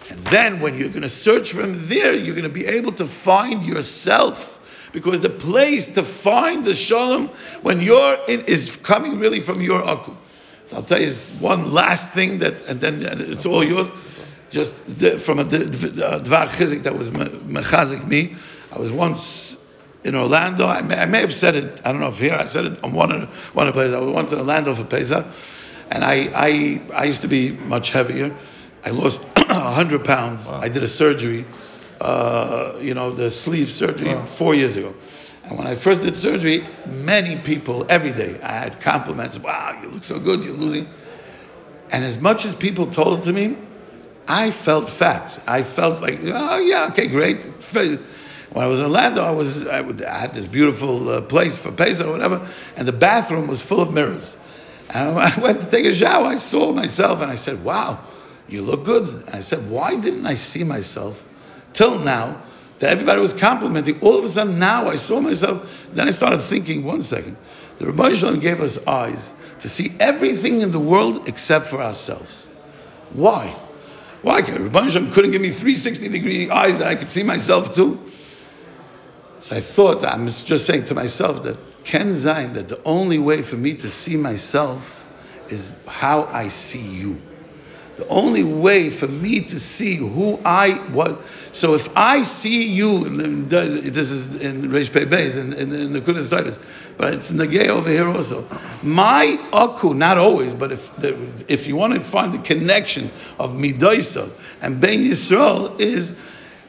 And then when you're going to search for him there, you're going to be able to find yourself. Because the place to find the shalom when you're in is coming really from your aku. So I'll tell you one last thing that, and then it's all yours. Just the, from a uh, dvar chizik that was mechazik me. I was once in Orlando. I may, I may, have said it. I don't know if here I said it on one of one of the places. I was once in Orlando for Pesach, and I I, I used to be much heavier. I lost hundred pounds. Wow. I did a surgery, uh, you know, the sleeve surgery wow. four years ago. And when I first did surgery, many people every day I had compliments. Wow, you look so good. You're losing. And as much as people told it to me, I felt fat. I felt like, oh yeah, okay, great when I was in Orlando, I was I, would, I had this beautiful uh, place for Pesach or whatever, and the bathroom was full of mirrors. And I went to take a shower. I saw myself and I said, wow, you look good. And I said, why didn't I see myself till now? That everybody was complimenting. All of a sudden now I saw myself. Then I started thinking, one second. The Rabbi Shalom gave us eyes to see everything in the world except for ourselves. Why? Why? Rabbi Shalom couldn't give me 360 degree eyes that I could see myself too. So I thought, I'm just saying to myself that Ken Zain, that the only way for me to see myself is how I see you. The only way for me to see who I what. So if I see you, this is in Reish Beis, in, in, in the Kudas Taivas, but it's in the gay over here also. My aku, not always, but if the, if you want to find the connection of Midaisa and Ben Yisrael is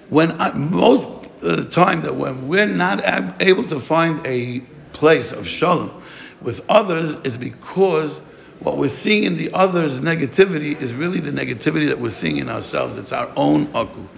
when I, most the time that when we're not ab- able to find a place of shalom with others is because what we're seeing in the others' negativity is really the negativity that we're seeing in ourselves. It's our own aku.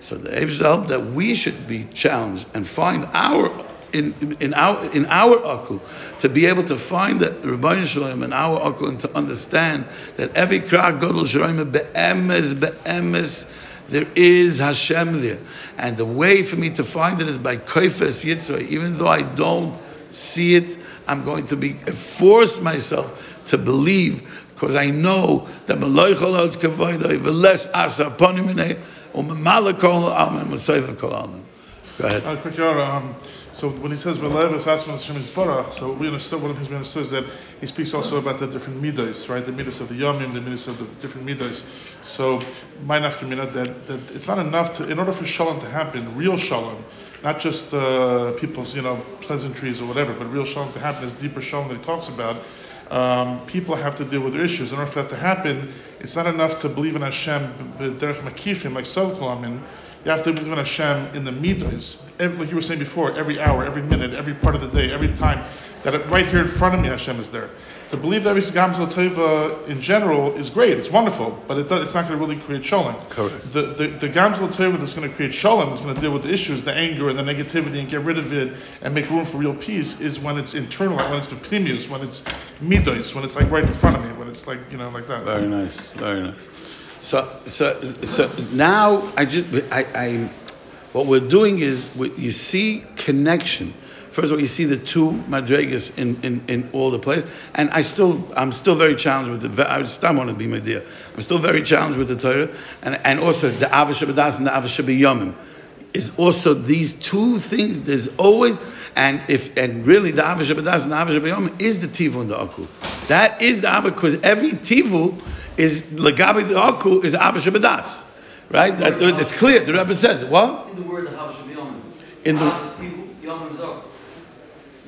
So the Abishah help that we should be challenged and find our in, in, in our in our aku to be able to find that Rabbi Shalom in our aku and to understand that every krak gadol shiraim be'emes be'emes there is Hashem there, and the way for me to find it is by koifes yitzray. Even though I don't see it, I'm going to be force myself to believe because I know that Meloichol Od Kavoidoi Veles Asa Ponimine Umamalakol Alman Masayva Kol Alman. Go ahead.
So when he says Velevis Asman Hashem Yisbarach, so we understood one of the things we understood is that he speaks also about the different midas, right? The midas of the yomim, the midas of the different midas. So my nafkamina that that it's not enough to in order for shalom to happen, real shalom, not just uh, people's you know pleasantries or whatever, but real shalom to happen is deeper shalom that he talks about. Um, people have to deal with their issues. In order for that to happen, it's not enough to believe in Hashem derech makifim like Sovkolamin. You have to believe in Hashem in the Every- like you were saying before, every hour, every minute, every part of the day, every time. That it- right here in front of me, Hashem is there. To believe that every Gamzel Teva in general is great, it's wonderful, but it does, it's not going to really create shalom.
Correct.
The, the, the Gamzel Teva that's going to create shalom, that's going to deal with the issues, the anger and the negativity, and get rid of it and make room for real peace, is when it's internal, when it's pepinius, when it's midos, when it's like right in front of me, when it's like, you know, like that.
Very nice, very nice. So, so, so now I just, I, I, what we're doing is we, you see connection. First of all, you see the two madrigas in, in, in all the places, and I still, I'm still very challenged with the. I still want to be my dear. I'm still very challenged with the Torah, and and also the avashabadas and the avashabiyomim is also these two things. There's always and if and really the avashabadas and the avashabiyomim is the tivu and the aku. That is the avah because every tivu is legabi the aku is avashabadas. Right? That, it's clear. The Rebbe says it. What?
In the word the Hav Yom.
In the-
people, Yom Zor.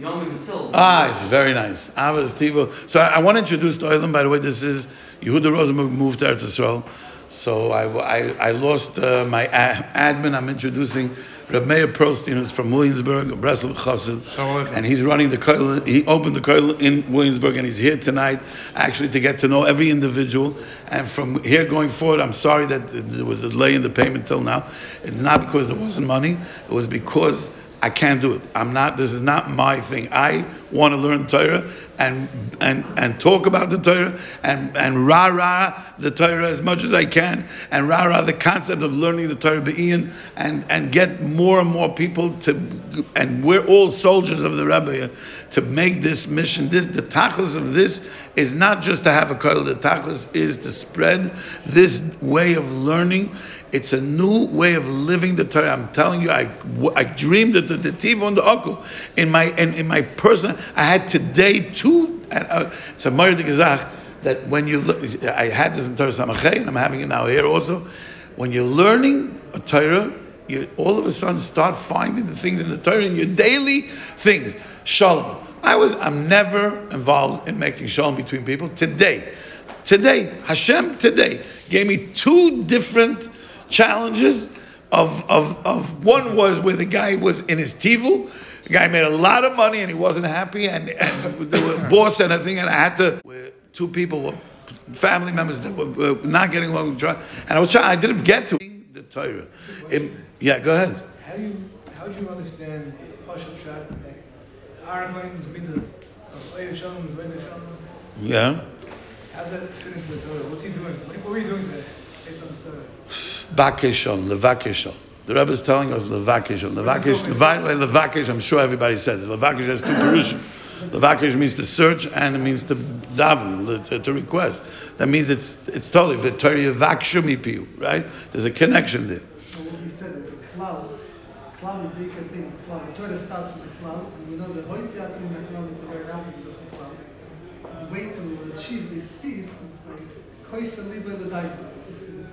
Yom.
Ah, it's very nice. Avas Tivo. So I, I want to introduce to Oilam. By the way, this is Yehuda Rosenberg moved to Eretz Yisrael. So I, I, I lost uh, my admin. I'm introducing Reb Meir Prostin, who's from Williamsburg, a Chassid, and he's running the koil. He opened the koil in Williamsburg, and he's here tonight, actually to get to know every individual. And from here going forward, I'm sorry that there was a delay in the payment till now. It's not because there wasn't money; it was because I can't do it. I'm not. This is not my thing. I want to learn Torah and and and talk about the Torah and and rah rah the Torah as much as I can and rah rah the concept of learning the Torah be'in and and get more and more people to and we're all soldiers of the Rebbe to make this mission. This the tachlis of this is not just to have a koil. The tachlis is to spread this way of learning. It's a new way of living the Torah. I'm telling you, I, I dreamed that the, the tiv the oku in my in, in my personal. I had today two. It's a Moed Gezach that when you look, I had this in Torah Samachay, and I'm having it now here also. When you're learning a Torah, you all of a sudden start finding the things in the Torah in your daily things. Shalom. I was. I'm never involved in making shalom between people. Today, today, Hashem today gave me two different challenges of, of, of one was where the guy was in his tivu. The guy made a lot of money and he wasn't happy and, and there were boss and a thing and I had to two people were family members that were, were not getting along with and I was trying I didn't get to the Torah. It- yeah, go ahead.
How do you how do you understand Pashat Pshat that Aaron Cohen is middle of Oyer Shalom and Veda Shalom?
Yeah.
How's that fit into the Torah? What's he doing? What, what were you doing today, based on this Torah?
Vakeshon, levakeshon. The Rebbe is telling us levakeshon. Levakesh, levakesh, levakesh, I'm sure everybody says it. Levakesh has two perushim. Levakesh means to search and it means to daven, to, to request. That means it's it's totally v'torya vakshumipiu, right? There's a connection there.
So what we said, the cloud, cloud is the ikar thing. Cloud. The Torah starts with the cloud, and we know the hoitziatzim in the cloud is the very opposite of the cloud. The way to achieve this peace is like koifa liba. This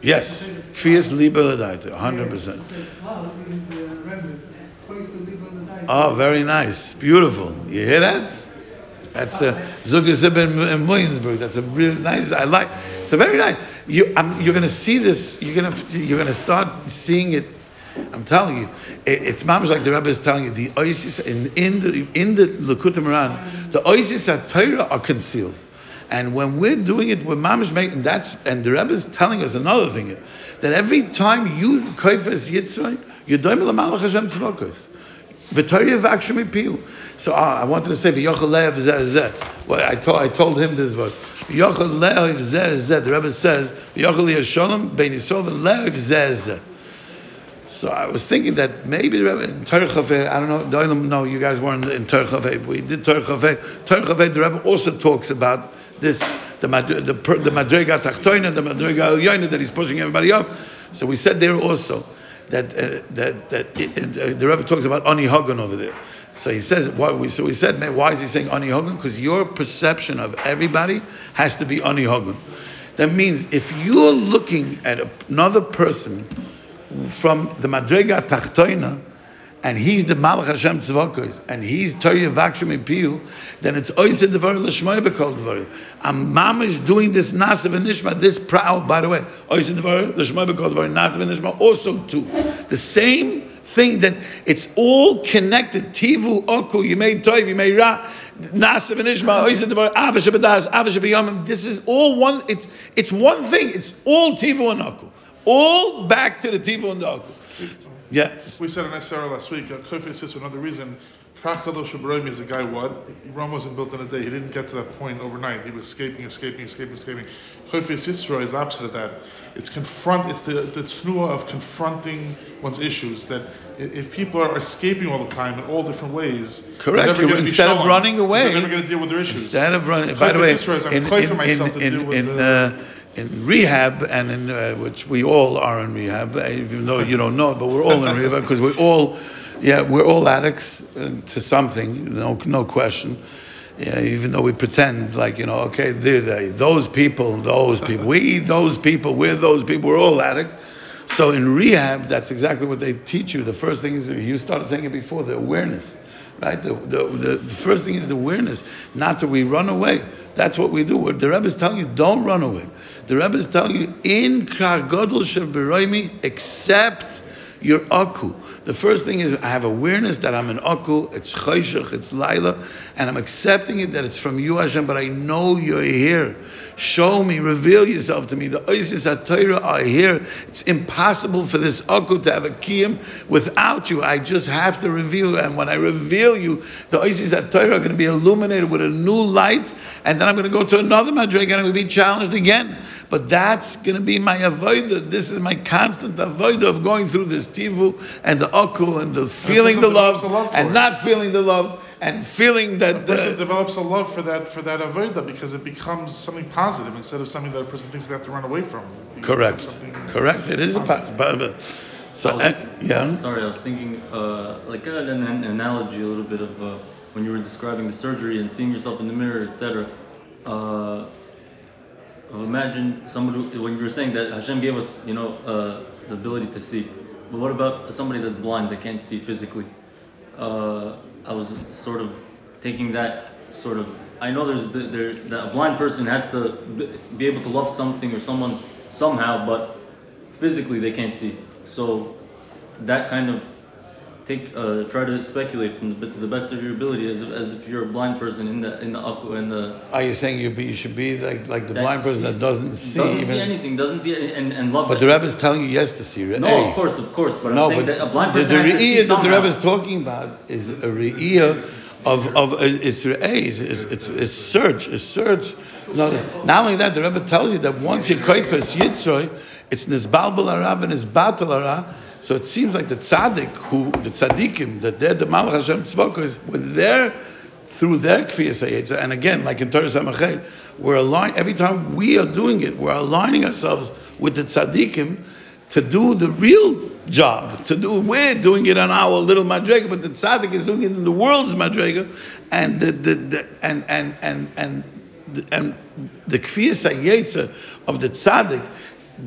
Yes, kfiyas liba l'daita, hundred percent.
It says cloud means uh, remnants. Koifa uh, liba l'daita.
Oh, ah, very nice, beautiful. You hear that? That's a Zugasib in, in Williamsburg. That's a really nice. I like. It's a very nice. You, I'm, you're going to see this. You're going to you're going to start seeing it. I'm telling you, it, it's mamish like the Rebbe is telling you. The oasis in, in the in the Likutei Moharan, the oasis at Torah are concealed. And when we're doing it, we're mamish making that's and the Rebbe is telling us another thing that every time you koifes yitzray, you're doing the malach Hashem tzvokos. V'torya v'akshemi piu. So uh, I wanted to say v'yochel le'ev zeh zeh. Well, I told I told him this was v'yochel le'ev zeh zeh. The Rebbe says v'yochel yisholem bein yisol v'le'ev zeh zeh. So I was thinking that maybe the Rebbe in Torah I don't know, don't you guys weren't in Torah Chaveh, we did. Torah Chaveh, the Rebbe also talks about this, the the, the Madrega Tachtoina, the Madrega Yoina that he's pushing everybody up. So we said there also that uh, that that it, uh, the Rebbe talks about Ani Hagan over there. So he says, why we, so we said, man, why is he saying Ani Hagan? Because your perception of everybody has to be Ani Hagan. That means if you're looking at another person from the Madrega Tachtoina, and he's the Malach Hashem Tzvokos, and he's Torah Vakshim Piu, then it's Oised Devar L'Shmoy Bekol Devar. I'm mamish doing this Nasav and Nishma, this proud, by the way, Oised Devar L'Shmoy Bekol Devar, Nasav and Nishma also too. The same thing that it's all connected. Tivu, Oku, you made Toiv, you made Ra, Nasav and Nishma, Oised Devar, Avash Abadas, Avash Abiyamim. This is all one, it's, it's one thing. It's all Tivu and Oku. All back to the Tivu and the Oku. Yeah.
We said in SR last week, uh, Kofi says for another reason, Krach Kadosh Abraham is a guy what? Rome wasn't built in a day. He didn't get to that point overnight. He was escaping, escaping, escaping, escaping. Kofi Sitzra is the opposite of that. It's confront. It's the the tnua of confronting one's issues. That if people are escaping all the time in all different ways,
Correct.
never
You-
gonna be
instead of running away-
they're never going to deal with their issues.
Instead of running, by the way,
Kofi is, I'm
in, in,
myself
in,
to deal
in,
with
in,
the-
uh, in rehab and in uh, which we all are in rehab, uh, even though you don't know it, but we're all in rehab because we're all, yeah, we're all addicts uh, to something, no, no question. Yeah, even though we pretend like you know, okay, they're they, those people, those people, we those people, we're those people, we're all addicts. So in rehab, that's exactly what they teach you. The first thing is you started saying it before, the awareness. Right? The, the, the, the first thing is the awareness, not that we run away. That's what we do. The Rebbe is telling you, don't run away. The Rebbe is telling you, in Krach Godel Shel Beroimi, accept your Aku. The first thing is I have awareness that I'm an Aku, it's Chayshach, it's Laila, and I'm accepting it that it's from you, Hashem, but I know you're here. Show me, reveal yourself to me. The Isis HaTorah are here. It's impossible for this Aku to have a Kiyam without you. I just have to reveal you. And when I reveal you, the Isis HaTorah are going to be illuminated with a new light, and then I'm going to go to another Madrig and I'm going to be challenged again. But that's going to be my avodah. This is my constant avodah of going through this tivu and the aku and the feeling the love,
a love
and
it.
not feeling the love and feeling
A
that.
person
Uh,
develops a love for that for that avodah because it becomes something positive instead of something that a person thinks they have to run away from.
Correct.
something
Correct. It is a
positive.
So
was-
uh, yeah.
Sorry, I was thinking, uh, like uh, an, an analogy a little bit of uh, when you were describing the surgery and seeing yourself in the mirror, etc. Uh, imagine somebody who- when you were saying that Hashem gave us, you know, uh, the ability to see. But what about somebody that's blind that can't see physically? I was sort of taking that sort of. I know there's the, there that a blind person has to be able to love something or someone somehow, but physically they can't see. So that kind of take uh, try to speculate from the, to the best of your ability as if, as if you're a blind person in the in the aku in the
Are you saying you, be, you should be like, like the blind person
see-
that doesn't see?
doesn't
even,
see anything doesn't see and, and loves
But the Rebbe is telling you yes to see.
no
Hey.
of course of course but
no,
I'm saying
but
that a blind
the,
person
the
has to see
re'iyah that the. Rebbe is talking about is a re'iyah of of it's it's it's, it's, it's search, it's search. No, not only that, the Rebbe tells you that once you koifes yitzroy, it's nisbalbel arav and nisbatel arav. So it seems like the tzaddik, who the tzaddikim, that they're the malach Hashem tzvokos, when they're through their kfiyas hayetza, and again, like in Torah Samachet, we're aligned. Every time we are doing it, we're aligning ourselves with the tzaddikim to do the real job. To do, we're doing it on our little madrega, but the tzaddik is doing it in the world's madrega, and the, the, the and and and and the, and the kfiyas of the tzaddik,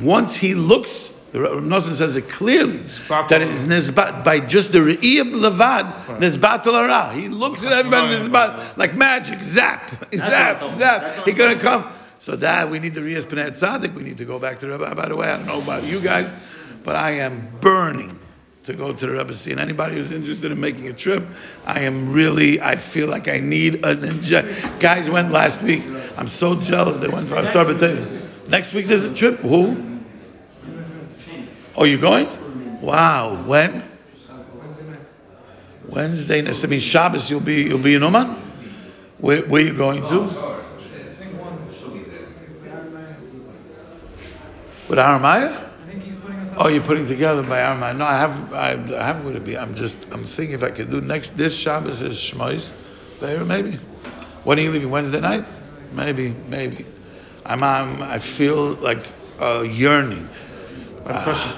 once he looks. The Rav Nosson says it clearly
Nisbat
that it is nisbat by just the re'iyah levad nisbat al He looks at everybody nisbat like magic, zap, zap, zap.
That's what
He
I'm
gonna come. So that we need the Riyas Pnei Tzaddik. We need to go back to the Rebbe. By the way, I don't know about you guys, but I am burning to go to the Rebbe. See, and anybody who's interested in making a trip, I am really. I feel like I need an inject. Guys went last week. I'm so jealous. They went for our a Sarbat Next week there's a trip. Who? Oh, you going? Wow. When? Wednesday. night. So, I mean, Shabbos. You'll be. You'll be in Uman. Where, where you going to? With Aramaya?
I think he's putting us up.
Oh, you're putting together by Aramaya. No, I have. I, I have what it be. I'm just. I'm thinking if I could do next. This Shabbos is Shmois. There, maybe. When are you leaving? Wednesday night? Maybe. Maybe. I'm. I'm I feel like a yearning.
I have a question.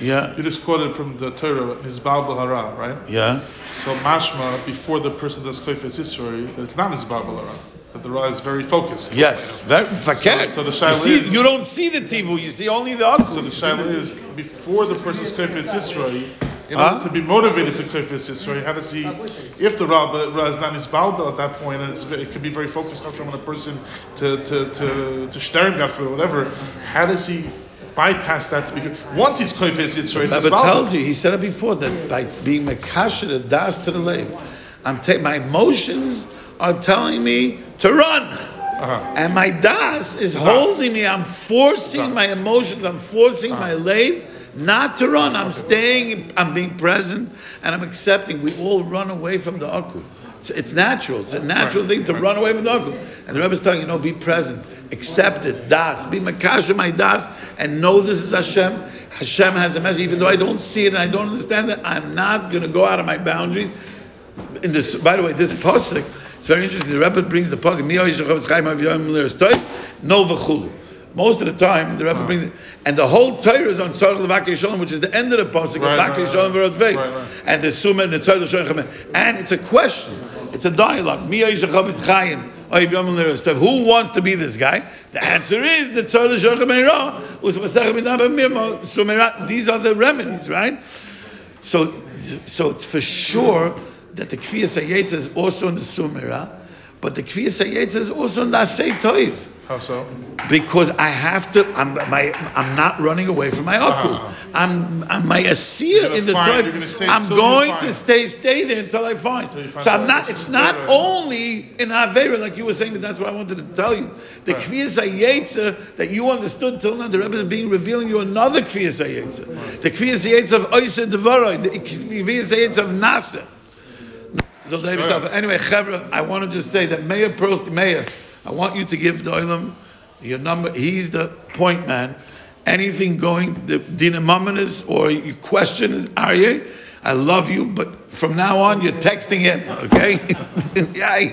Yeah.
You just quoted from the Torah, Nizbal Hara, right?
Yeah.
So mashma, before the person does Koifes yitzroy, that it's not Nizbal Hara. That the Ra is very focused.
Yes. Very. Fakir.
so the
you,
shaila
see,
is-
you don't see the tivu. You see only the Akku.
So the shaila is, before the person's Koifes yitzroy, in
Huh?
order to be motivated to Koifes yitzroy, how does he, if the Ra, Ra is not Nizbal at that point, and it's, it could be very focused on a person to, to, to, to forbid, whatever, how does he bypass that? Because once he's Koifes yitzroy, it's
Rebbe tells you, he said it before, that by being Mekasha, the das to the lave, I'm ta- my emotions are telling me to run.
Uh-huh.
And my das is holding me. I'm forcing my emotions, I'm forcing my lave not to run. I'm staying, I'm being present, and I'm accepting. We all run away from the Akku. It's, it's natural. It's a natural
Right.
thing to
Right.
run away from the Akku. And the Rebbe is telling you, no, be present. Accept it. Das. Be Makasha, my das, and know this is Hashem. Hashem has a message. Even though I don't see it and I don't understand it, I'm not going to go out of my boundaries. In this, by the way, this pasuk, it's very interesting. The Rebbe brings the pasuk. "Mi yoyishu chavetz chaim aviyam l'eres toiv," No v'chulu. Most of the time, the Rebbe brings it, and the whole Torah is on Tzarech Levakei Shalom, which is the end of the pasuk,
Right,
Levakei
right,
Shalom
right. Right,
and the Summa and the Tzarech Shalom And it's a question. It's a dialogue. Mi yoyishu chavetz chaim aviyam l'eres toiv. Who wants to be this guy? The answer is the Mirmo Sumerat. These are the remedies, right? So, so it's for sure that the Kviyas Hayetza is also in the Sumera, but the Kviyas Hayetza is also in the Asay Toiv.
How so?
Because I have to, I'm, my, I'm not running away from my Akku.
Uh-huh.
I'm, I'm my Asir in the
find-
Toiv.
you're gonna stay
I'm going to stay, stay there until I find.
You find
so I'm not, it's not
Right.
only in Havera, like you were saying, but that's what I wanted to tell you. The
Right.
Kviyas that you understood till now, the Rebbe is being revealing you another Kviyas Hayetza. The Kviyas of Oisa Devaroi, the Kviyas of Nasa. So David
Sure.
Anyway, Chevra, I want to just say that Meir Prost, Meir, I want you to give Olam your number. He's the point man. Anything going, the Dinamaminus or your question is Aryeh. I love you, but from now on, you're texting him, okay? Yay.